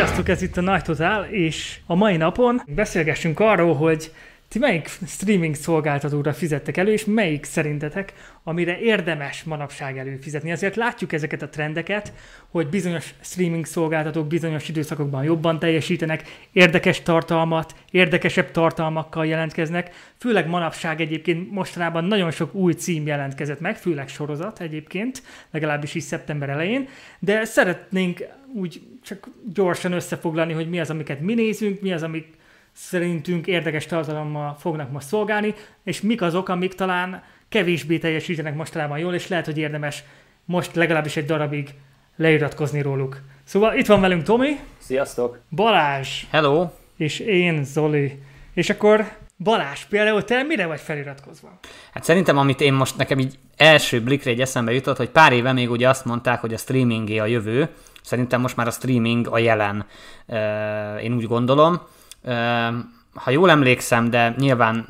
Sziasztok, ez itt a Nagy Total, és a mai napon beszélgessünk arról, hogy ti melyik streaming szolgáltatóra fizettek elő, és melyik szerintetek, amire érdemes manapság előfizetni. Azért látjuk ezeket a trendeket, hogy bizonyos streaming szolgáltatók bizonyos időszakokban jobban teljesítenek, érdekes tartalmat, érdekesebb tartalmakkal jelentkeznek, főleg manapság egyébként mostanában nagyon sok új cím jelentkezett meg, főleg sorozat egyébként, legalábbis is szeptember elején, de szeretnénk úgy csak gyorsan összefoglalni, hogy mi az, amiket mi nézünk, mi az, amik szerintünk érdekes tartalommal fognak most szolgálni, és mik azok, amik talán kevésbé teljesítenek mostanában jól, és lehet, hogy érdemes most legalábbis egy darabig leiratkozni róluk. Szóval itt van velünk Tomi. Sziasztok! Balázs. Hello! És én, Zoli. És akkor Balázs, például te mire vagy feliratkozva? Hát szerintem, amit én most nekem így első blikre egy eszembe jutott, hogy pár éve még ugye azt mondták, hogy a streamingé a jövő, szerintem most már a streaming a jelen, én úgy gondolom. Ha jól emlékszem, de nyilván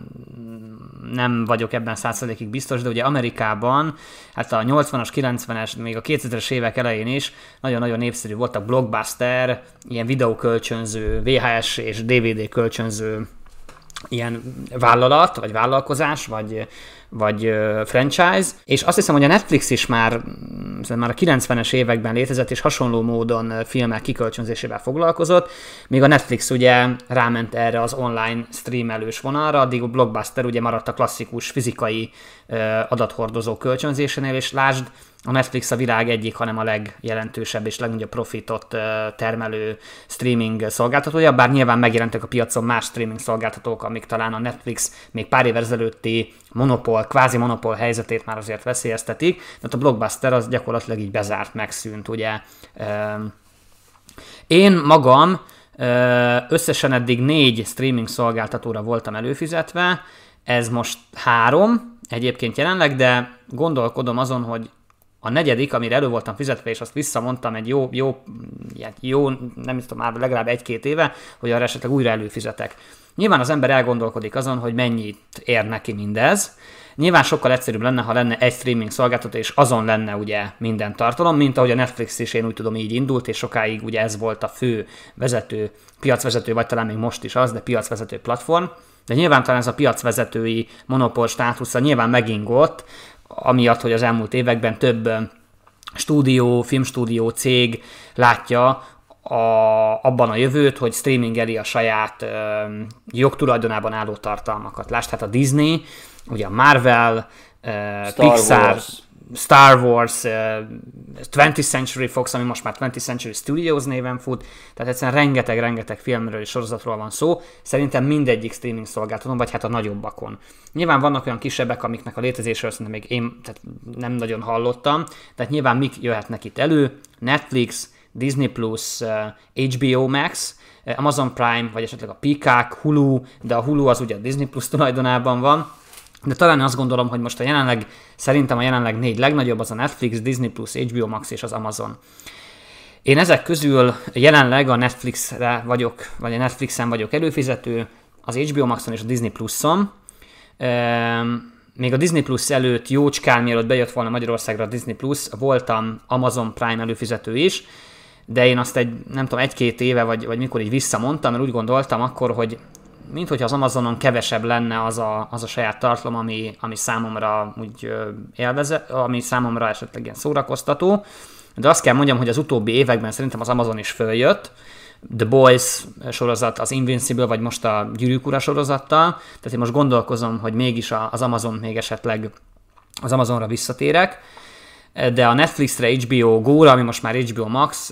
nem vagyok ebben százszerzékig biztos, de ugye Amerikában, hát a 80-as, 90-es, még a 2000-es évek elején is nagyon-nagyon népszerű voltak blockbuster, ilyen videókölcsönző, VHS és DVD kölcsönző ilyen vállalat, vagy vállalkozás, vagy, vagy franchise, és azt hiszem, hogy a Netflix is már, már a 90-es években létezett, és hasonló módon filmek kikölcsönzésével foglalkozott, még a Netflix ugye ráment erre az online streamelős vonalra, addig a Blockbuster ugye maradt a klasszikus fizikai adathordozó kölcsönzésénél, és lásd, a Netflix a világ egyik, hanem a legjelentősebb és legnagyobb profitot termelő streaming szolgáltatója, bár nyilván megjelentek a piacon más streaming szolgáltatók, amik talán a Netflix még pár évvel ezelőtti monopól, kvázi monopól helyzetét már azért veszélyeztetik, de a Blockbuster az gyakorlatilag így bezárt, megszűnt, ugye. Én magam összesen eddig négy streaming szolgáltatóra voltam előfizetve, ez most három egyébként jelenleg, de gondolkodom azon, hogy a negyedik, amire elő voltam fizetve, és azt visszamondtam egy jó, jó, jó nem tudom, már legalább egy-két éve, hogy arra esetleg újra előfizetek. Nyilván az ember elgondolkodik azon, hogy mennyit ér neki mindez. Nyilván sokkal egyszerűbb lenne, ha lenne egy streaming szolgáltató, és azon lenne ugye minden tartalom, mint ahogy a Netflix is én úgy tudom így indult, és sokáig ugye ez volt a fő vezető, piacvezető, vagy talán még most is az, de piacvezető platform. De nyilván talán ez a piacvezetői monopól státusza nyilván megingott, amiatt, hogy az elmúlt években több stúdió, filmstúdió cég látja a, abban a jövőt, hogy streamingeli a saját ö, jogtulajdonában álló tartalmakat. Lásd, hát a Disney, ugye a Marvel, ö, Pixar, Wars. Star Wars, uh, 20th Century Fox, ami most már 20th Century Studios néven fut, tehát egyszerűen rengeteg-rengeteg filmről és sorozatról van szó, szerintem mindegyik streaming szolgáltatón, vagy hát a nagyobbakon. Nyilván vannak olyan kisebbek, amiknek a létezésről szerintem még én tehát nem nagyon hallottam, tehát nyilván mik jöhetnek itt elő, Netflix, Disney+, Plus, HBO Max, Amazon Prime, vagy esetleg a Peacock, Hulu, de a Hulu az ugye a Disney Plus tulajdonában van, de talán azt gondolom, hogy most a jelenleg, szerintem a jelenleg négy legnagyobb az a Netflix, Disney+, Plus, HBO Max és az Amazon. Én ezek közül jelenleg a Netflixre vagyok, vagy a Netflixen vagyok előfizető, az HBO Maxon és a Disney Plus-on. Ehm, még a Disney Plus előtt jócskán, mielőtt bejött volna Magyarországra a Disney Plus, voltam Amazon Prime előfizető is, de én azt egy, nem tudom, egy-két éve, vagy, vagy mikor így visszamondtam, mert úgy gondoltam akkor, hogy mint hogyha az Amazonon kevesebb lenne az a, az a saját tartalom, ami, ami számomra úgy élveze, ami számomra esetleg ilyen szórakoztató. De azt kell mondjam, hogy az utóbbi években szerintem az Amazon is följött, The Boys sorozat, az Invincible, vagy most a Gyűrűk sorozattal, tehát én most gondolkozom, hogy mégis az Amazon még esetleg az Amazonra visszatérek de a Netflixre, HBO Go-ra, ami most már HBO Max,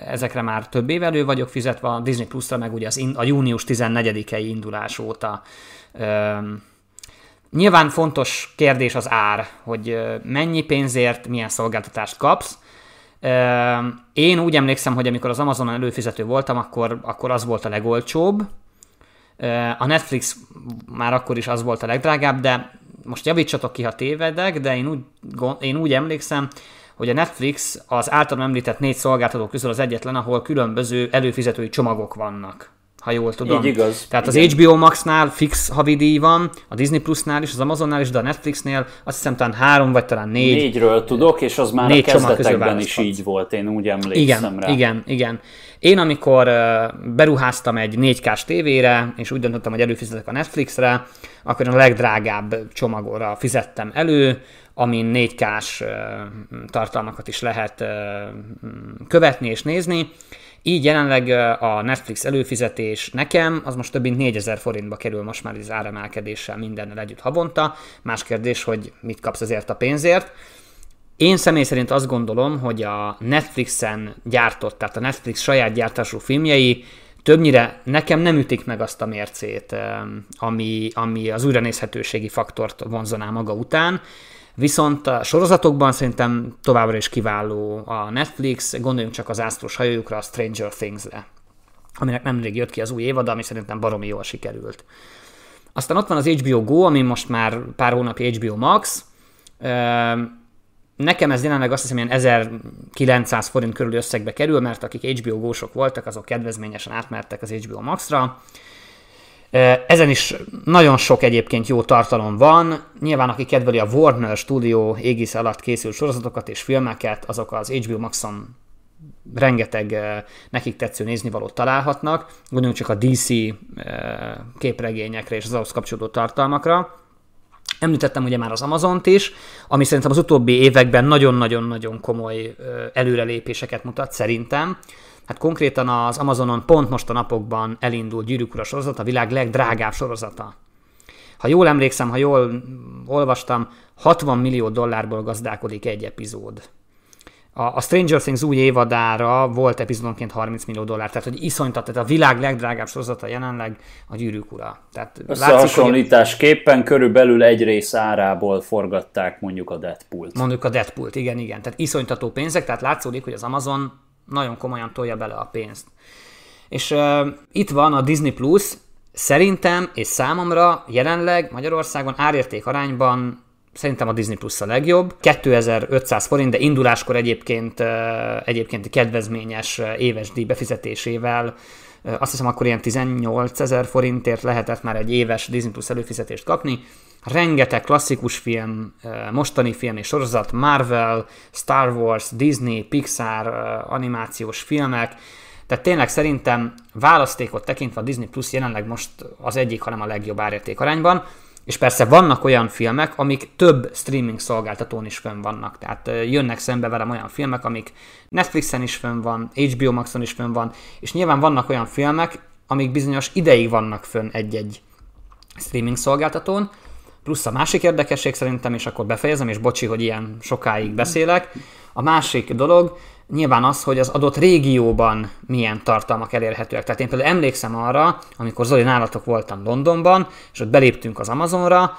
ezekre már több év elő vagyok fizetve, a Disney Plus-ra meg ugye az in, a június 14-i indulás óta. Üm, nyilván fontos kérdés az ár, hogy mennyi pénzért milyen szolgáltatást kapsz. Üm, én úgy emlékszem, hogy amikor az Amazonon előfizető voltam, akkor, akkor az volt a legolcsóbb. A Netflix már akkor is az volt a legdrágább, de most javítsatok ki, ha tévedek, de én úgy, én úgy emlékszem, hogy a Netflix az általam említett négy szolgáltató közül az egyetlen, ahol különböző előfizetői csomagok vannak. Ha jól tudom. Így igaz. Tehát az Igen. HBO Max-nál fix havidíj van, a Disney Plus-nál is, az Amazonnál is, de a Netflixnél azt hiszem talán három vagy talán négy. Négyről tudok, és az már Négy a kezdetekben is így volt, én úgy emlékszem Igen, rá. igen, igen. Én amikor beruháztam egy 4K-s tévére, és úgy döntöttem, hogy előfizetek a Netflixre, akkor a legdrágább csomagorra fizettem elő, amin 4K-s ö, tartalmakat is lehet követni és nézni. Így jelenleg a Netflix előfizetés nekem, az most több mint 4000 forintba kerül most már az áremelkedéssel mindennel együtt havonta. Más kérdés, hogy mit kapsz ezért a pénzért. Én személy szerint azt gondolom, hogy a Netflixen gyártott, tehát a Netflix saját gyártású filmjei többnyire nekem nem ütik meg azt a mércét, ami, ami az újranézhetőségi faktort vonzaná maga után. Viszont a sorozatokban szerintem továbbra is kiváló a Netflix, gondoljunk csak az ásztros hajójukra, a Stranger Things-re, aminek nemrég jött ki az új évad, ami szerintem baromi jól sikerült. Aztán ott van az HBO Go, ami most már pár hónapja HBO Max. Em, Nekem ez jelenleg azt hiszem ilyen 1900 forint körül összegbe kerül, mert akik HBO gósok voltak, azok kedvezményesen átmertek az HBO Max-ra. Ezen is nagyon sok egyébként jó tartalom van. Nyilván aki kedveli a Warner Studio égisz alatt készült sorozatokat és filmeket, azok az HBO Maxon rengeteg nekik tetsző néznivalót találhatnak. Gondoljunk csak a DC képregényekre és az ahhoz kapcsolódó tartalmakra. Említettem ugye már az Amazont is, ami szerintem az utóbbi években nagyon-nagyon-nagyon komoly előrelépéseket mutat, szerintem. Hát konkrétan az Amazonon pont most a napokban elindult Gyűrűk Ura sorozat, a világ legdrágább sorozata. Ha jól emlékszem, ha jól olvastam, 60 millió dollárból gazdálkodik egy epizód. A, a Stranger Things új évadára volt epizódonként 30 millió dollár, tehát hogy iszonytat, tehát a világ legdrágább sorozata jelenleg a Gyűrűk Ura. Tehát látszik, hogy Összehasonlításképpen körülbelül egy rész árából forgatták mondjuk a Deadpool-t. Mondjuk a Deadpool-t, igen, igen. Tehát iszonytató pénzek, tehát látszódik, hogy az Amazon nagyon komolyan tolja bele a pénzt. És uh, itt van a Disney Plus, szerintem és számomra jelenleg Magyarországon árérték arányban szerintem a Disney Plus a legjobb. 2500 forint, de induláskor egyébként, egyébként kedvezményes éves díj befizetésével azt hiszem akkor ilyen 18 ezer forintért lehetett már egy éves Disney Plus előfizetést kapni. Rengeteg klasszikus film, mostani film és sorozat, Marvel, Star Wars, Disney, Pixar, animációs filmek, tehát tényleg szerintem választékot tekintve a Disney Plus jelenleg most az egyik, hanem a legjobb árérték arányban, és persze vannak olyan filmek, amik több streaming szolgáltatón is fönn vannak. Tehát jönnek szembe velem olyan filmek, amik Netflixen is fönn van, HBO Maxon is fönn van, és nyilván vannak olyan filmek, amik bizonyos ideig vannak fönn egy-egy streaming szolgáltatón, plusz a másik érdekesség szerintem, és akkor befejezem, és bocsi, hogy ilyen sokáig beszélek, a másik dolog nyilván az, hogy az adott régióban milyen tartalmak elérhetőek. Tehát én például emlékszem arra, amikor Zoli nálatok voltam Londonban, és ott beléptünk az Amazonra,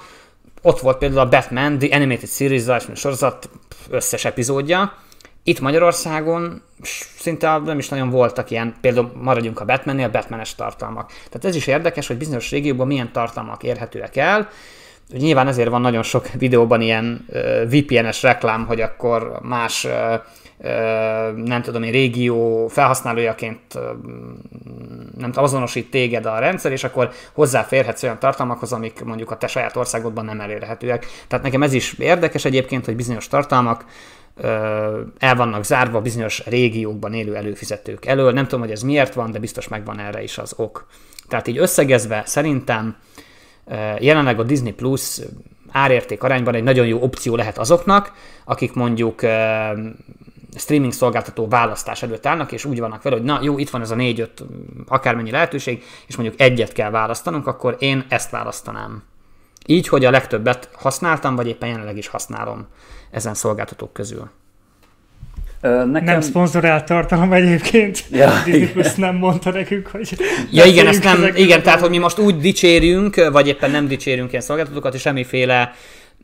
ott volt például a Batman, The Animated Series első sorozat összes epizódja. Itt Magyarországon szinte nem is nagyon voltak ilyen, például maradjunk a Batmannél, Batmanes tartalmak. Tehát ez is érdekes, hogy bizonyos régióban milyen tartalmak érhetőek el. Nyilván ezért van nagyon sok videóban ilyen uh, VPN-es reklám, hogy akkor más uh, nem tudom én, régió felhasználójaként nem azonosít téged a rendszer, és akkor hozzáférhetsz olyan tartalmakhoz, amik mondjuk a te saját országodban nem elérhetőek. Tehát nekem ez is érdekes egyébként, hogy bizonyos tartalmak el vannak zárva bizonyos régiókban élő előfizetők elől. Nem tudom, hogy ez miért van, de biztos megvan erre is az ok. Tehát így összegezve szerintem jelenleg a Disney Plus árérték arányban egy nagyon jó opció lehet azoknak, akik mondjuk streaming szolgáltató választás előtt állnak, és úgy vannak vele, hogy na jó, itt van ez a négy-öt akármennyi lehetőség, és mondjuk egyet kell választanunk, akkor én ezt választanám. Így, hogy a legtöbbet használtam, vagy éppen jelenleg is használom ezen szolgáltatók közül. Nekem... Nem szponzorált tartalom egyébként. Ja, Disney Plus nem mondta nekünk, hogy... Ja igen, ezt nem, igen, tehát hogy mi most úgy dicsérünk, vagy éppen nem dicsérünk ilyen szolgáltatókat, és semmiféle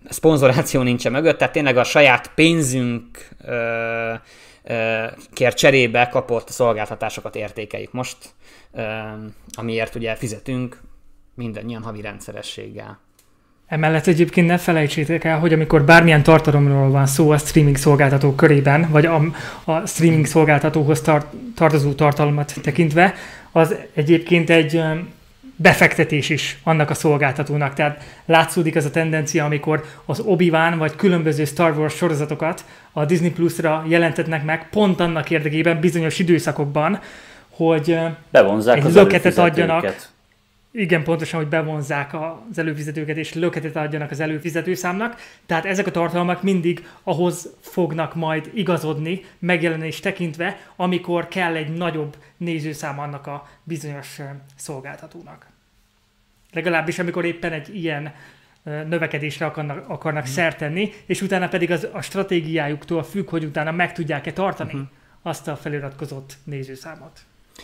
szponzoráció nincsen mögött, tehát tényleg a saját pénzünk ö, ö, kér cserébe kapott szolgáltatásokat értékeljük most, ö, amiért ugye fizetünk mindannyian havi rendszerességgel. Emellett egyébként ne felejtsétek el, hogy amikor bármilyen tartalomról van szó a streaming szolgáltató körében, vagy a, a streaming szolgáltatóhoz tar- tartozó tartalmat tekintve, az egyébként egy befektetés is annak a szolgáltatónak. Tehát látszódik ez a tendencia, amikor az obi vagy különböző Star Wars sorozatokat a Disney Plus-ra jelentetnek meg, pont annak érdekében bizonyos időszakokban, hogy Bevonzák egy löketet adjanak. Igen, pontosan, hogy bevonzák az előfizetőket, és löketet adjanak az előfizetőszámnak. Tehát ezek a tartalmak mindig ahhoz fognak majd igazodni, megjelenés tekintve, amikor kell egy nagyobb nézőszám annak a bizonyos szolgáltatónak. Legalábbis amikor éppen egy ilyen növekedésre akarnak, akarnak hmm. szert tenni, és utána pedig az, a stratégiájuktól függ, hogy utána meg tudják-e tartani hmm. azt a feliratkozott nézőszámot.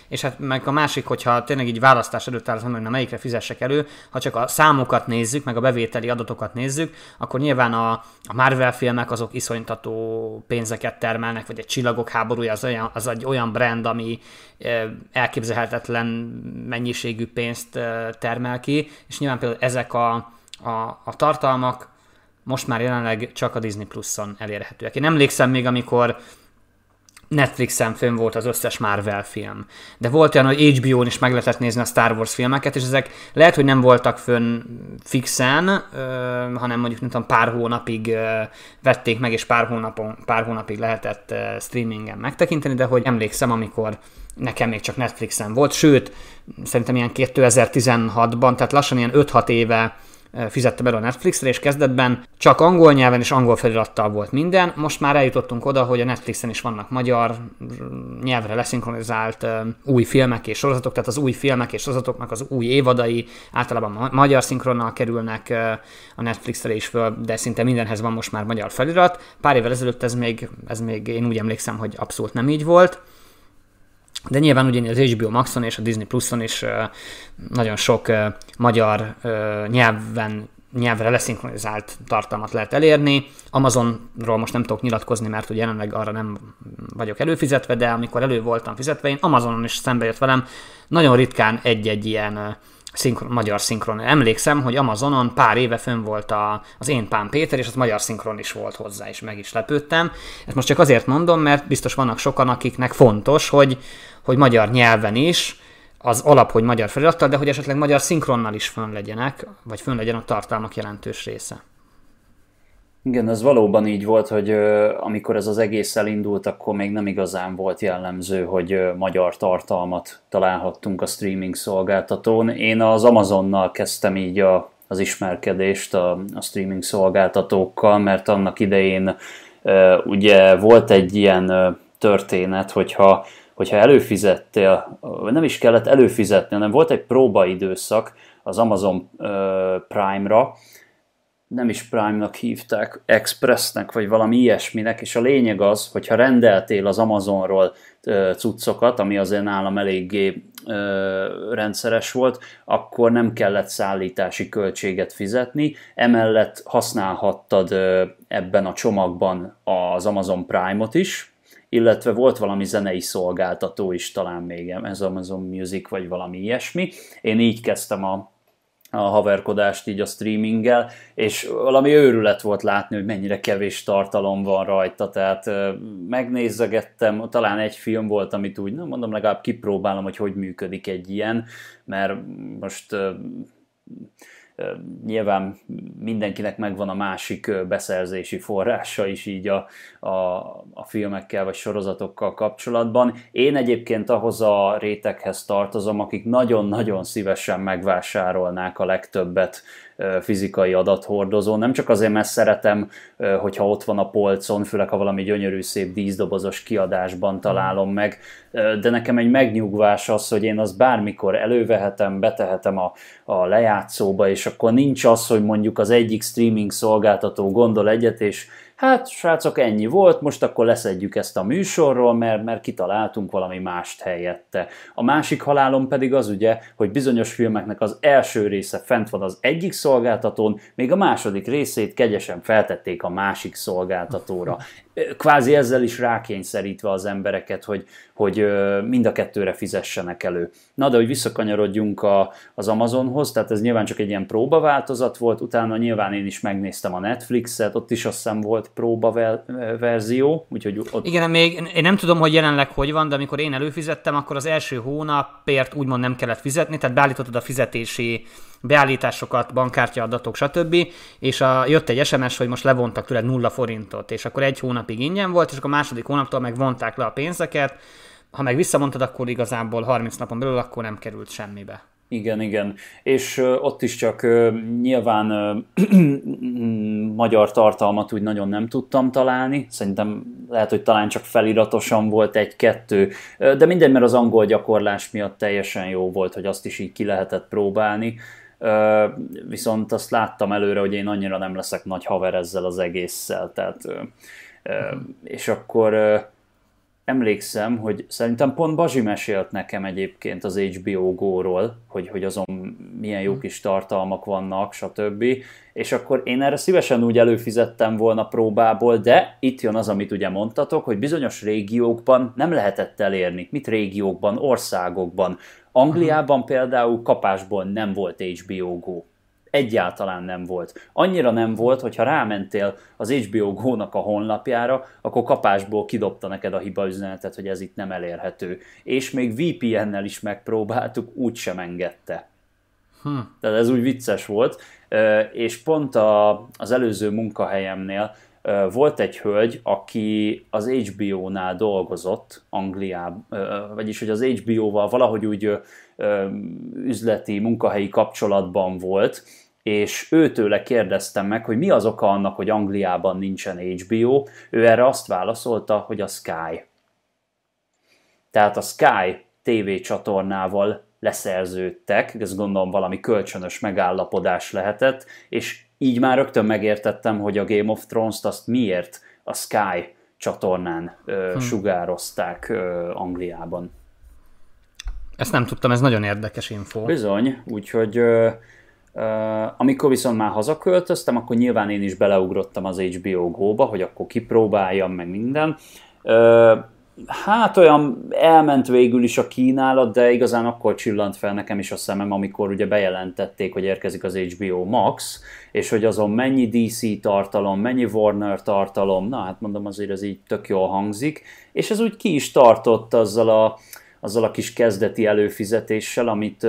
És hát meg a másik, hogyha tényleg így választás előtt állsz hogy na melyikre fizessek elő, ha csak a számokat nézzük, meg a bevételi adatokat nézzük, akkor nyilván a, a Marvel filmek azok iszonytató pénzeket termelnek, vagy egy Csillagok háborúja az, olyan, az egy olyan brand, ami elképzelhetetlen mennyiségű pénzt termel ki, és nyilván például ezek a, a, a tartalmak most már jelenleg csak a Disney Plus-on elérhetőek. Én emlékszem még, amikor Netflixen fönn volt az összes Marvel film. De volt olyan, hogy HBO-n is meg lehetett nézni a Star Wars filmeket, és ezek lehet, hogy nem voltak fönn fixen, ö, hanem mondjuk nem tudom, pár hónapig ö, vették meg, és pár, hónapon, pár hónapig lehetett ö, streamingen megtekinteni, de hogy emlékszem, amikor nekem még csak Netflixen volt, sőt, szerintem ilyen 2016-ban, tehát lassan ilyen 5-6 éve fizettem el a Netflixre, és kezdetben csak angol nyelven és angol felirattal volt minden. Most már eljutottunk oda, hogy a Netflixen is vannak magyar nyelvre leszinkronizált új filmek és sorozatok, tehát az új filmek és sorozatoknak az új évadai általában magyar szinkronnal kerülnek a Netflixre is föl, de szinte mindenhez van most már magyar felirat. Pár évvel ezelőtt ez még, ez még én úgy emlékszem, hogy abszolút nem így volt. De nyilván ugyanígy az HBO Maxon és a Disney Pluson is nagyon sok magyar nyelven nyelvre leszinkronizált tartalmat lehet elérni. Amazonról most nem tudok nyilatkozni, mert ugye jelenleg arra nem vagyok előfizetve, de amikor elő voltam fizetve, én Amazonon is szembe jött velem nagyon ritkán egy-egy ilyen szinkron, magyar szinkron. Emlékszem, hogy Amazonon pár éve fönn volt a, az Én Pán Péter, és az magyar szinkron is volt hozzá, és meg is lepődtem. Ezt most csak azért mondom, mert biztos vannak sokan, akiknek fontos, hogy, hogy magyar nyelven is, az alap, hogy magyar felirattal, de hogy esetleg magyar szinkronnal is fönn legyenek, vagy fönn legyen a tartalmak jelentős része. Igen, ez valóban így volt, hogy amikor ez az egész elindult, akkor még nem igazán volt jellemző, hogy magyar tartalmat találhattunk a streaming szolgáltatón. Én az Amazonnal kezdtem így a, az ismerkedést a, a streaming szolgáltatókkal, mert annak idején ugye volt egy ilyen történet, hogyha hogyha előfizettél, nem is kellett előfizetni, hanem volt egy próbaidőszak az Amazon Prime-ra, nem is Prime-nak hívták, Expressnek, vagy valami ilyesminek, és a lényeg az, hogyha rendeltél az Amazonról cuccokat, ami azért nálam eléggé rendszeres volt, akkor nem kellett szállítási költséget fizetni, emellett használhattad ebben a csomagban az Amazon Prime-ot is, illetve volt valami zenei szolgáltató is, talán még ez Amazon Music, vagy valami ilyesmi. Én így kezdtem a, a haverkodást így a streaminggel, és valami őrület volt látni, hogy mennyire kevés tartalom van rajta, tehát megnézegettem, talán egy film volt, amit úgy, nem mondom, legalább kipróbálom, hogy hogy működik egy ilyen, mert most Nyilván mindenkinek megvan a másik beszerzési forrása is így a, a, a filmekkel vagy sorozatokkal kapcsolatban. Én egyébként ahhoz a réteghez tartozom, akik nagyon-nagyon szívesen megvásárolnák a legtöbbet fizikai adathordozó. Nem csak azért, mert szeretem, hogyha ott van a polcon, főleg ha valami gyönyörű, szép díszdobozos kiadásban találom mm. meg, de nekem egy megnyugvás az, hogy én azt bármikor elővehetem, betehetem a, a lejátszóba, és akkor nincs az, hogy mondjuk az egyik streaming szolgáltató gondol egyet, és hát srácok, ennyi volt, most akkor leszedjük ezt a műsorról, mert, mert kitaláltunk valami mást helyette. A másik halálom pedig az ugye, hogy bizonyos filmeknek az első része fent van az egyik szolgáltatón, még a második részét kegyesen feltették a másik szolgáltatóra kvázi ezzel is rákényszerítve az embereket, hogy, hogy mind a kettőre fizessenek elő. Na, de hogy visszakanyarodjunk a, az Amazonhoz, tehát ez nyilván csak egy ilyen próbaváltozat volt, utána nyilván én is megnéztem a Netflixet, ott is azt hiszem volt próba verzió, úgyhogy ott... Igen, még én nem tudom, hogy jelenleg hogy van, de amikor én előfizettem, akkor az első hónapért úgymond nem kellett fizetni, tehát beállítottad a fizetési beállításokat, bankkártya adatok, stb. És a, jött egy SMS, hogy most levontak tőled nulla forintot, és akkor egy hónapig ingyen volt, és akkor a második hónaptól meg vonták le a pénzeket, ha meg visszamondtad, akkor igazából 30 napon belül akkor nem került semmibe. Igen, igen. És ott is csak nyilván magyar tartalmat úgy nagyon nem tudtam találni. Szerintem lehet, hogy talán csak feliratosan volt egy-kettő, de mindegy, mert az angol gyakorlás miatt teljesen jó volt, hogy azt is így ki lehetett próbálni. Viszont azt láttam előre, hogy én annyira nem leszek nagy haver ezzel az egésszel, tehát és akkor emlékszem, hogy szerintem pont Bazsi mesélt nekem egyébként az HBO Go-ról, hogy, hogy azon milyen jó hm. kis tartalmak vannak, stb. És akkor én erre szívesen úgy előfizettem volna próbából, de itt jön az, amit ugye mondtatok, hogy bizonyos régiókban nem lehetett elérni. Mit régiókban? Országokban. Angliában például kapásból nem volt HBO Go egyáltalán nem volt. Annyira nem volt, hogy ha rámentél az HBO Go-nak a honlapjára, akkor kapásból kidobta neked a hiba üzenetet, hogy ez itt nem elérhető. És még VPN-nel is megpróbáltuk, úgy sem engedte. Hm. Tehát ez úgy vicces volt. És pont a, az előző munkahelyemnél volt egy hölgy, aki az HBO-nál dolgozott Angliában, vagyis hogy az HBO-val valahogy úgy üzleti, munkahelyi kapcsolatban volt, és őtőle kérdeztem meg, hogy mi az oka annak, hogy Angliában nincsen HBO. Ő erre azt válaszolta, hogy a Sky. Tehát a Sky TV csatornával leszerződtek, ez gondolom valami kölcsönös megállapodás lehetett, és így már rögtön megértettem, hogy a Game of Thrones-t azt miért a Sky csatornán ö, hmm. sugározták ö, Angliában. Ezt nem tudtam, ez nagyon érdekes info. Bizony, úgyhogy ö, amikor viszont már hazaköltöztem, akkor nyilván én is beleugrottam az HBO Go-ba, hogy akkor kipróbáljam meg minden. Hát olyan elment végül is a kínálat, de igazán akkor csillant fel nekem is a szemem, amikor ugye bejelentették, hogy érkezik az HBO Max, és hogy azon mennyi DC tartalom, mennyi Warner tartalom, na hát mondom azért ez így tök jól hangzik, és ez úgy ki is tartott azzal a azzal a kis kezdeti előfizetéssel, amit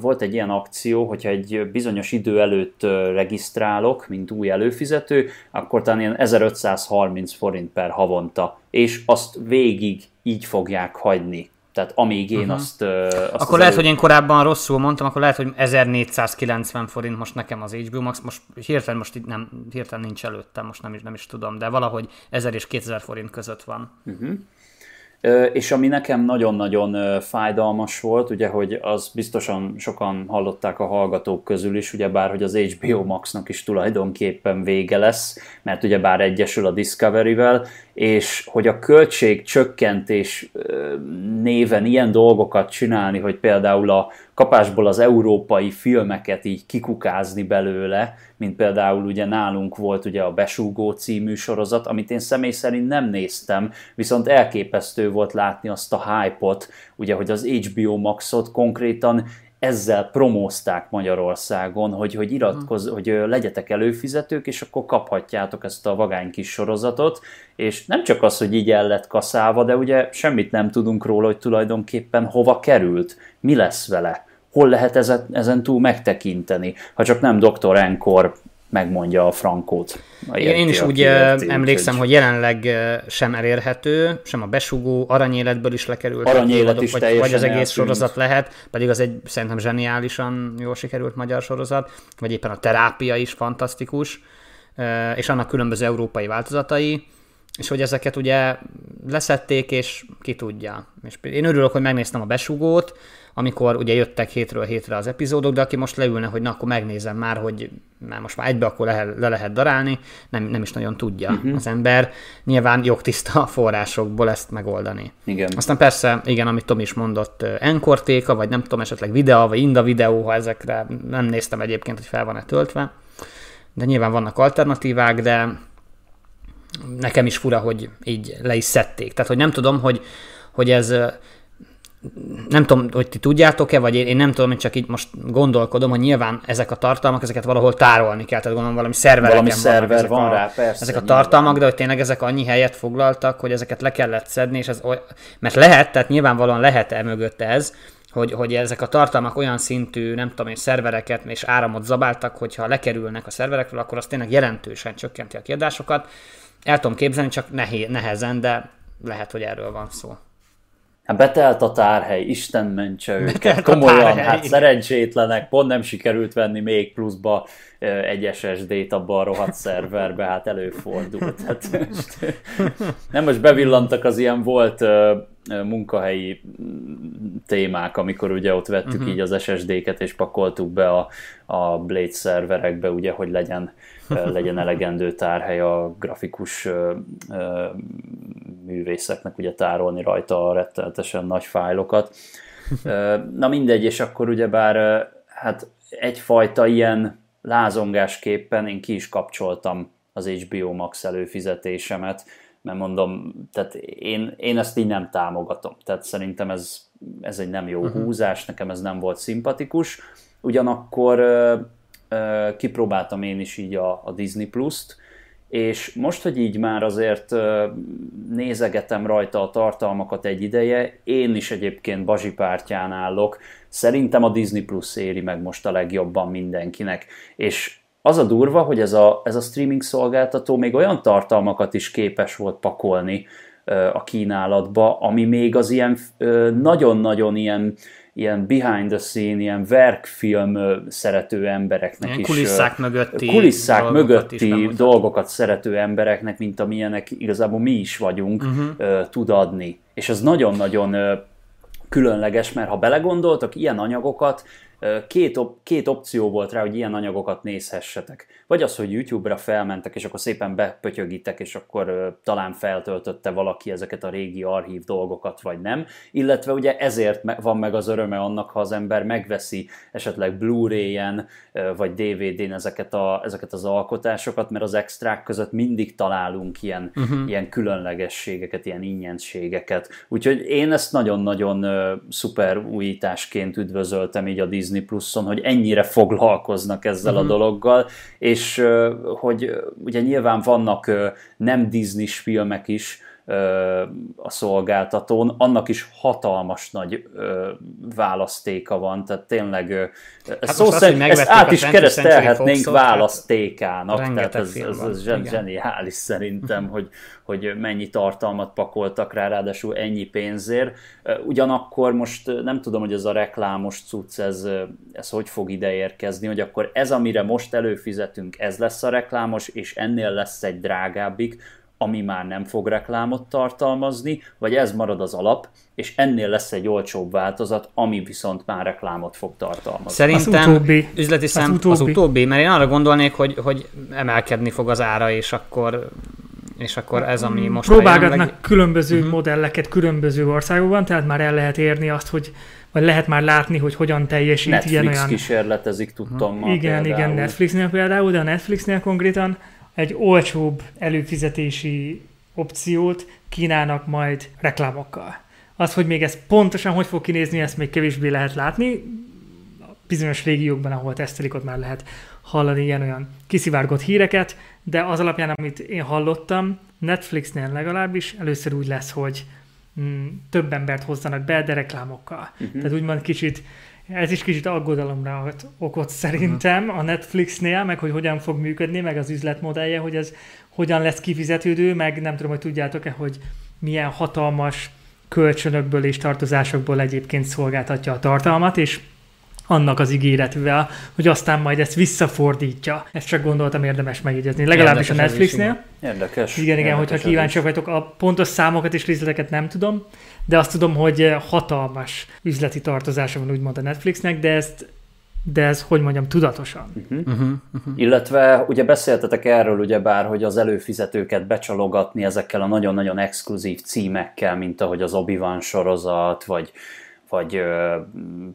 volt egy ilyen akció, hogyha egy bizonyos idő előtt regisztrálok, mint új előfizető, akkor talán ilyen 1530 forint per havonta, és azt végig így fogják hagyni. Tehát amíg én uh-huh. azt, azt Akkor lehet, elő... hogy én korábban rosszul mondtam, akkor lehet, hogy 1490 forint most nekem az HBO Max, most hirtelen, most nem, hirtelen nincs előttem, most nem is, nem is tudom, de valahogy 1000 és 2000 forint között van. Uh-huh. És ami nekem nagyon-nagyon fájdalmas volt, ugye, hogy az biztosan sokan hallották a hallgatók közül is, ugye bár, hogy az HBO Maxnak is tulajdonképpen vége lesz, mert ugye bár egyesül a Discovery-vel, és hogy a költség csökkentés néven ilyen dolgokat csinálni, hogy például a kapásból az európai filmeket így kikukázni belőle, mint például ugye nálunk volt ugye a Besúgó című sorozat, amit én személy szerint nem néztem, viszont elképesztő volt látni azt a hype-ot, ugye, hogy az HBO Maxot konkrétan ezzel promózták Magyarországon, hogy, hogy iratkoz, hmm. hogy legyetek előfizetők, és akkor kaphatjátok ezt a vagány kis sorozatot, és nem csak az, hogy így el lett kaszálva, de ugye semmit nem tudunk róla, hogy tulajdonképpen hova került, mi lesz vele, hol lehet ezen, ezen túl megtekinteni, ha csak nem Dr. Enkor megmondja a frankót. A érti, én is úgy érti, emlékszem, úgy, hogy jelenleg sem elérhető, sem a besugó, aranyéletből is lekerült. Aranyélet is vagy, vagy az egész eltűnt. sorozat lehet, pedig az egy szerintem zseniálisan jól sikerült magyar sorozat, vagy éppen a terápia is fantasztikus, és annak különböző európai változatai, és hogy ezeket ugye leszették, és ki tudja. És én örülök, hogy megnéztem a besugót, amikor ugye jöttek hétről hétre az epizódok, de aki most leülne, hogy na, akkor megnézem már, hogy már most már egybe akkor le, le lehet darálni, nem, nem is nagyon tudja uh-huh. az ember. Nyilván jogtiszta forrásokból ezt megoldani. Igen. Aztán persze, igen, amit Tom is mondott, enkortéka, vagy nem tudom, esetleg videó, vagy inda videó, ha ezekre nem néztem egyébként, hogy fel van-e töltve. De nyilván vannak alternatívák, de nekem is fura, hogy így le is szedték. Tehát, hogy nem tudom, hogy, hogy ez nem tudom, hogy ti tudjátok-e, vagy én, én nem tudom, én csak így most gondolkodom, hogy nyilván ezek a tartalmak, ezeket valahol tárolni kell, tehát gondolom valami szervereken Valami szerver ezek van a, rá, persze, Ezek a nyilván. tartalmak, de hogy tényleg ezek annyi helyet foglaltak, hogy ezeket le kellett szedni, és ez, oly- mert lehet, tehát nyilvánvalóan lehet e mögött ez, hogy, hogy ezek a tartalmak olyan szintű, nem tudom én, szervereket és áramot zabáltak, hogyha lekerülnek a szerverekről, akkor az tényleg jelentősen csökkenti a kiadásokat. El tudom képzelni, csak nehé, nehezen, de lehet, hogy erről van szó. Hát betelt a tárhely, Isten mentse őket. Betelt Komolyan, hát szerencsétlenek, pont nem sikerült venni még pluszba egy SSD-t abba a rohadt szerverbe, hát előfordult. Hát most, nem most bevillantak az ilyen volt munkahelyi mm, témák, amikor ugye ott vettük uh-huh. így az SSD-ket és pakoltuk be a, a Blade szerverekbe, ugye, hogy legyen, legyen elegendő tárhely a grafikus művészeknek ugye tárolni rajta a rettenetesen nagy fájlokat. Na mindegy, és akkor ugyebár hát egyfajta ilyen lázongásképpen én ki is kapcsoltam az HBO Max előfizetésemet, mert mondom, tehát én, én ezt így nem támogatom. Tehát szerintem ez, ez egy nem jó uh-huh. húzás, nekem ez nem volt szimpatikus. Ugyanakkor kipróbáltam én is így a, a Disney Plus-t, és most, hogy így már azért nézegetem rajta a tartalmakat egy ideje, én is egyébként Bazsi pártján állok, szerintem a Disney Plus éri meg most a legjobban mindenkinek, és az a durva, hogy ez a, ez a streaming szolgáltató még olyan tartalmakat is képes volt pakolni a kínálatba, ami még az ilyen nagyon-nagyon ilyen, ilyen behind the scene, ilyen verkfilm szerető embereknek Ilyen is. kulisszák mögötti kulisszák dolgokat is mögötti bemutat. dolgokat szerető embereknek, mint amilyenek igazából mi is vagyunk, uh-huh. tud adni. És ez nagyon-nagyon különleges, mert ha belegondoltak, ilyen anyagokat, két, op- két opció volt rá, hogy ilyen anyagokat nézhessetek. Vagy az, hogy YouTube-ra felmentek, és akkor szépen bepötyögitek, és akkor talán feltöltötte valaki ezeket a régi archív dolgokat, vagy nem. Illetve ugye ezért van meg az öröme annak, ha az ember megveszi esetleg Blu-ray-en, vagy DVD-n ezeket, a, ezeket az alkotásokat, mert az extrák között mindig találunk ilyen, uh-huh. ilyen különlegességeket, ilyen ingyenségeket. Úgyhogy én ezt nagyon-nagyon szuper újításként üdvözöltem így a Disney Plus-on, hogy ennyire foglalkoznak ezzel uh-huh. a dologgal, és hogy ugye nyilván vannak nem Disney-s filmek is, a szolgáltatón, annak is hatalmas nagy ö, választéka van, tehát tényleg ö, Hát szó szerint, ezt át is 20th keresztelhetnénk Foxot, választékának, tehát ez, ez, van, ez igen. zseniális szerintem, hogy, hogy mennyi tartalmat pakoltak rá, ráadásul ennyi pénzért. Ugyanakkor most nem tudom, hogy ez a reklámos cucc, ez, ez hogy fog ide érkezni, hogy akkor ez, amire most előfizetünk, ez lesz a reklámos, és ennél lesz egy drágábbik, ami már nem fog reklámot tartalmazni, vagy ez marad az alap, és ennél lesz egy olcsóbb változat, ami viszont már reklámot fog tartalmazni. Szerintem Az utóbbi. üzleti Az szem, az utóbbi. utóbbi, mert én arra gondolnék, hogy, hogy emelkedni fog az ára, és akkor és akkor ez, ami most Próbálgatnak jelenlegi- különböző uh-huh. modelleket különböző országokban, tehát már el lehet érni azt, hogy vagy lehet már látni, hogy hogyan teljesít Netflix ilyen olyan... kísérletezik, tudtam ma Igen, például. igen, Netflixnél például, de a Netflixnél konkrétan egy olcsóbb előfizetési opciót kínálnak majd reklámokkal. Az, hogy még ez pontosan hogy fog kinézni, ezt még kevésbé lehet látni. Bizonyos régiókban, ahol tesztelik, ott már lehet hallani ilyen-olyan kiszivárgott híreket, de az alapján, amit én hallottam, Netflixnél legalábbis először úgy lesz, hogy mm, több embert hozzanak be, de reklámokkal. Uh-huh. Tehát úgymond kicsit, ez is kicsit aggodalomra ad okot szerintem uh-huh. a Netflixnél, meg hogy hogyan fog működni, meg az üzletmodellje, hogy ez hogyan lesz kifizetődő, meg nem tudom, hogy tudjátok-e, hogy milyen hatalmas kölcsönökből és tartozásokból egyébként szolgáltatja a tartalmat, és annak az ígéretvel, hogy aztán majd ezt visszafordítja. Ezt csak gondoltam érdemes megjegyezni. Legalábbis a Érdekes is, Netflixnél. Érdekes. Igen, igen, érdekes hogyha kíváncsiak vagytok, a pontos számokat és részleteket nem tudom, de azt tudom, hogy hatalmas üzleti tartozása van úgymond a Netflixnek, de ezt de ez, hogy mondjam, tudatosan. Uh-huh. Illetve ugye beszéltetek erről ugyebár, hogy az előfizetőket becsalogatni ezekkel a nagyon-nagyon exkluzív címekkel, mint ahogy az Obi-Wan sorozat, vagy, vagy ö,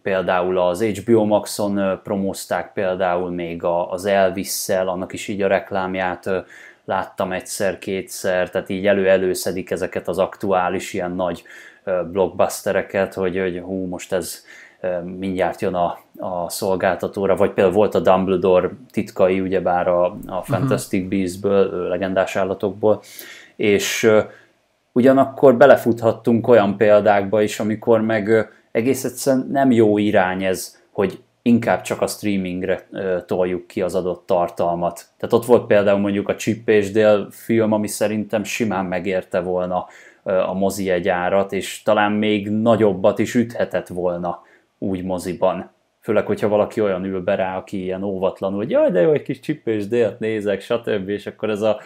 például az HBO Maxon ö, promózták például még a, az Elvis-szel, annak is így a reklámját ö, láttam egyszer-kétszer, tehát így elő-előszedik ezeket az aktuális ilyen nagy blockbustereket, hogy, hogy hú, most ez mindjárt jön a, a szolgáltatóra, vagy például volt a Dumbledore titkai, ugyebár a, a Fantastic uh-huh. Beasts-ből, legendás állatokból, és ugyanakkor belefuthattunk olyan példákba is, amikor meg egész egyszerűen nem jó irány ez, hogy inkább csak a streamingre toljuk ki az adott tartalmat. Tehát ott volt például mondjuk a Chip és Dél film, ami szerintem simán megérte volna a mozi árat, és talán még nagyobbat is üthetett volna úgy moziban. Főleg, hogyha valaki olyan ül be rá, aki ilyen óvatlanul, hogy jaj, de jó, egy kis Chip és Délt nézek, stb. És akkor ez a...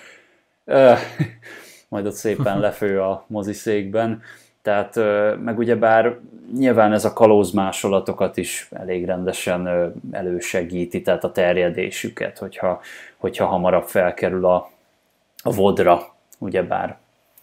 Uh, majd ott szépen lefő a moziszékben. Tehát meg ugyebár nyilván ez a kalóz másolatokat is elég rendesen elősegíti, tehát a terjedésüket, hogyha, hogyha hamarabb felkerül a, a vodra, ugyebár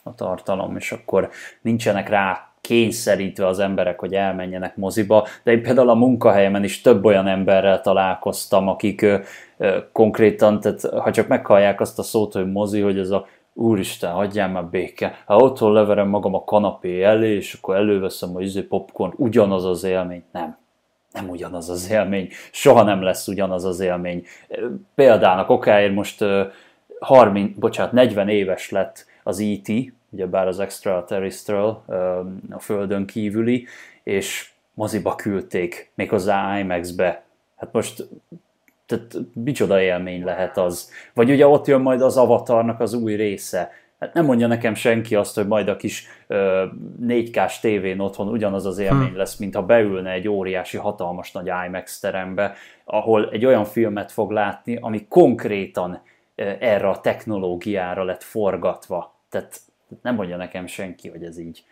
a tartalom, és akkor nincsenek rá kényszerítve az emberek, hogy elmenjenek moziba, de én például a munkahelyemen is több olyan emberrel találkoztam, akik ö, ö, konkrétan, tehát ha csak meghallják azt a szót, hogy mozi, hogy ez a úristen, hagyjál már béke. Ha otthon leverem magam a kanapé elé, és akkor előveszem a izé popcorn, ugyanaz az élmény. Nem. Nem ugyanaz az élmény. Soha nem lesz ugyanaz az élmény. Példának okáért most 30, bocsánat, 40 éves lett az E.T., ugyebár az Extraterrestrial, a Földön kívüli, és moziba küldték, méghozzá IMAX-be. Hát most tehát micsoda élmény lehet az. Vagy ugye ott jön majd az avatarnak az új része. Hát nem mondja nekem senki azt, hogy majd a kis ö, 4K-s tévén otthon ugyanaz az élmény hmm. lesz, mint ha beülne egy óriási, hatalmas nagy IMAX terembe, ahol egy olyan filmet fog látni, ami konkrétan ö, erre a technológiára lett forgatva. Tehát nem mondja nekem senki, hogy ez így,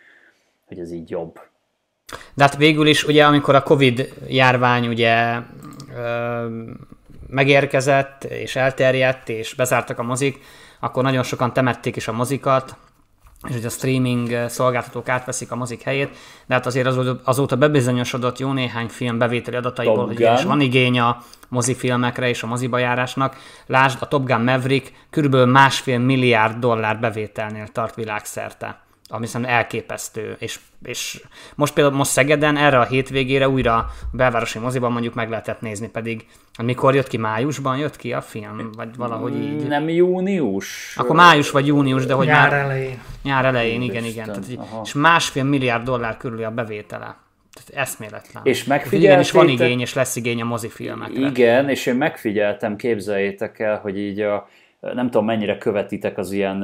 hogy ez így jobb. De hát végül is ugye, amikor a Covid járvány ugye ö, megérkezett, és elterjedt, és bezártak a mozik, akkor nagyon sokan temették is a mozikat, és hogy a streaming szolgáltatók átveszik a mozik helyét, de hát azért azóta bebizonyosodott jó néhány film bevételi adataiból, Top hogy is van igény a mozifilmekre és a moziba járásnak. Lásd, a Top Gun Maverick körülbelül másfél milliárd dollár bevételnél tart világszerte ami szerintem elképesztő, és, és most például most Szegeden erre a hétvégére újra a belvárosi moziban mondjuk meg lehetett nézni, pedig mikor jött ki? Májusban jött ki a film? Vagy valahogy így? Nem június? Akkor május vagy június, de hogy nyár már... elején. Nyár elején, igen, igen. Tehát, és másfél milliárd dollár körül a bevétele. Tehát eszméletlen. És megfigyeltem. is van igény, és lesz igény a mozifilmekre. Igen, és én megfigyeltem, képzeljétek el, hogy így a, nem tudom mennyire követitek az ilyen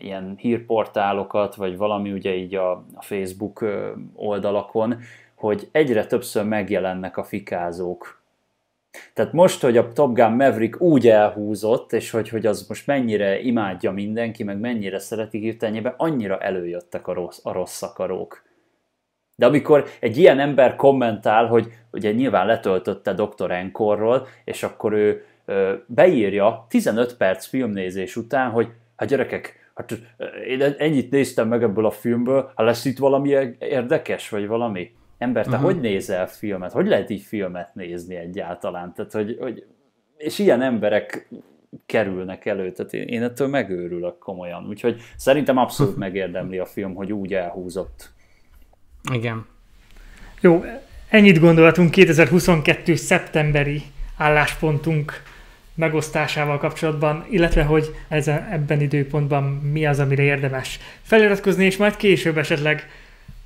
ilyen hírportálokat, vagy valami ugye így a, a Facebook oldalakon, hogy egyre többször megjelennek a fikázók. Tehát most, hogy a Top Gun Maverick úgy elhúzott, és hogy, hogy az most mennyire imádja mindenki, meg mennyire szereti hirtelenjében, annyira előjöttek a rossz, a rossz akarók. De amikor egy ilyen ember kommentál, hogy ugye nyilván letöltötte Dr. Enkorról, és akkor ő ö, beírja 15 perc filmnézés után, hogy hát gyerekek, hát én ennyit néztem meg ebből a filmből, ha lesz itt valami érdekes, vagy valami? Ember, te uh-huh. hogy nézel filmet? Hogy lehet így filmet nézni egyáltalán? Tehát, hogy, hogy és ilyen emberek kerülnek elő, tehát én, én ettől megőrülök komolyan. Úgyhogy szerintem abszolút megérdemli a film, hogy úgy elhúzott. Igen. Jó, ennyit gondoltunk 2022. szeptemberi álláspontunk megosztásával kapcsolatban, illetve hogy ezen, ebben időpontban mi az, amire érdemes feliratkozni, és majd később esetleg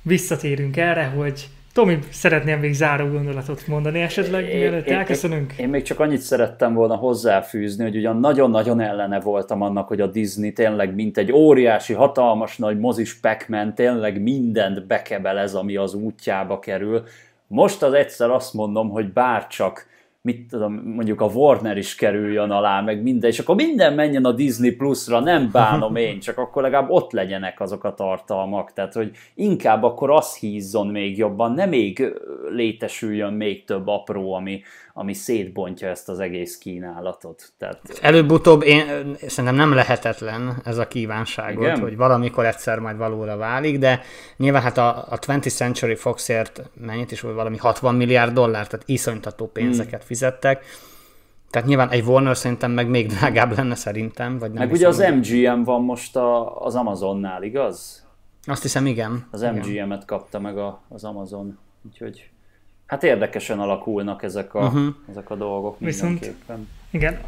visszatérünk erre, hogy Tomi, szeretném még záró gondolatot mondani esetleg, mielőtt elköszönünk? Én, én még csak annyit szerettem volna hozzáfűzni, hogy ugyan nagyon-nagyon ellene voltam annak, hogy a Disney tényleg mint egy óriási, hatalmas nagy mozis pac tényleg mindent bekebelez, ami az útjába kerül. Most az egyszer azt mondom, hogy bárcsak mit tudom, mondjuk a Warner is kerüljön alá, meg minden, és akkor minden menjen a Disney Plus-ra, nem bánom én, csak akkor legalább ott legyenek azok a tartalmak, tehát hogy inkább akkor az hízzon még jobban, nem még létesüljön még több apró, ami, ami szétbontja ezt az egész kínálatot. Tehát... Előbb-utóbb én szerintem nem lehetetlen ez a kívánságot, Igen? hogy valamikor egyszer majd valóra válik, de nyilván hát a, a 20th Century Foxért mennyit is volt valami 60 milliárd dollár, tehát iszonytató pénzeket hmm. fizettek. Tehát nyilván egy Warner szerintem meg még drágább lenne szerintem. Vagy nem meg ugye az MGM van most a, az Amazonnál, igaz? Azt hiszem, igen. Az. MGM-et kapta meg a, az Amazon, úgyhogy hát érdekesen alakulnak ezek a, uh-huh. ezek a dolgok Viszont- mindenképpen. Igen,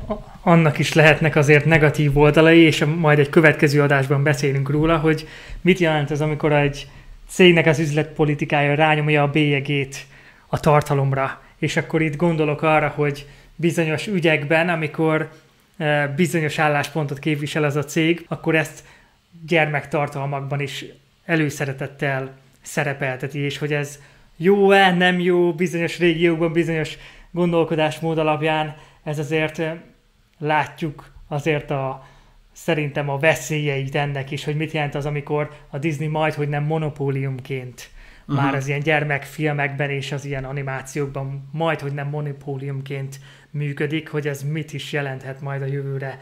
annak is lehetnek azért negatív oldalai, és majd egy következő adásban beszélünk róla, hogy mit jelent ez, amikor egy cégnek az üzletpolitikája rányomja a bélyegét a tartalomra. És akkor itt gondolok arra, hogy bizonyos ügyekben, amikor eh, bizonyos álláspontot képvisel az a cég, akkor ezt gyermektartalmakban is előszeretettel szerepelteti, és hogy ez jó-e, nem jó bizonyos régiókban, bizonyos gondolkodásmód alapján, ez azért látjuk azért a szerintem a veszélyeit ennek is, hogy mit jelent az, amikor a Disney majd, hogy nem monopóliumként. Uh-huh. már az ilyen gyermekfilmekben és az ilyen animációkban majd, hogy nem monopóliumként működik, hogy ez mit is jelenthet majd a jövőre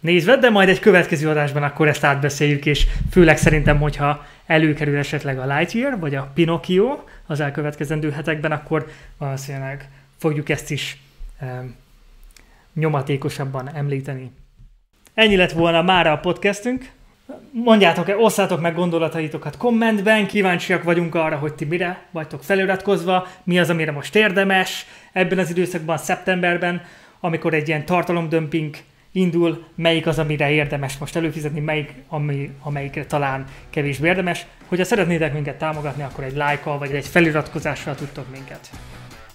nézve, de majd egy következő adásban akkor ezt átbeszéljük, és főleg szerintem, hogyha előkerül esetleg a Lightyear, vagy a Pinocchio az elkövetkezendő hetekben, akkor valószínűleg fogjuk ezt is nyomatékosabban említeni. Ennyi lett volna már a podcastünk. Mondjátok, osszátok meg gondolataitokat kommentben, kíváncsiak vagyunk arra, hogy ti mire vagytok feliratkozva, mi az, amire most érdemes ebben az időszakban, szeptemberben, amikor egy ilyen tartalomdömping indul, melyik az, amire érdemes most előfizetni, melyik, ami, amelyikre talán kevésbé érdemes. Hogyha szeretnétek minket támogatni, akkor egy lájkkal vagy egy feliratkozással tudtok minket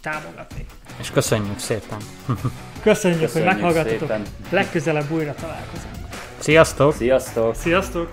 támogatni. És köszönjük szépen. Köszönjük, Köszönjük hogy meghallgattatok. szépen. Legközelebb újra találkozunk. Sziasztok! Sziasztok! Sziasztok!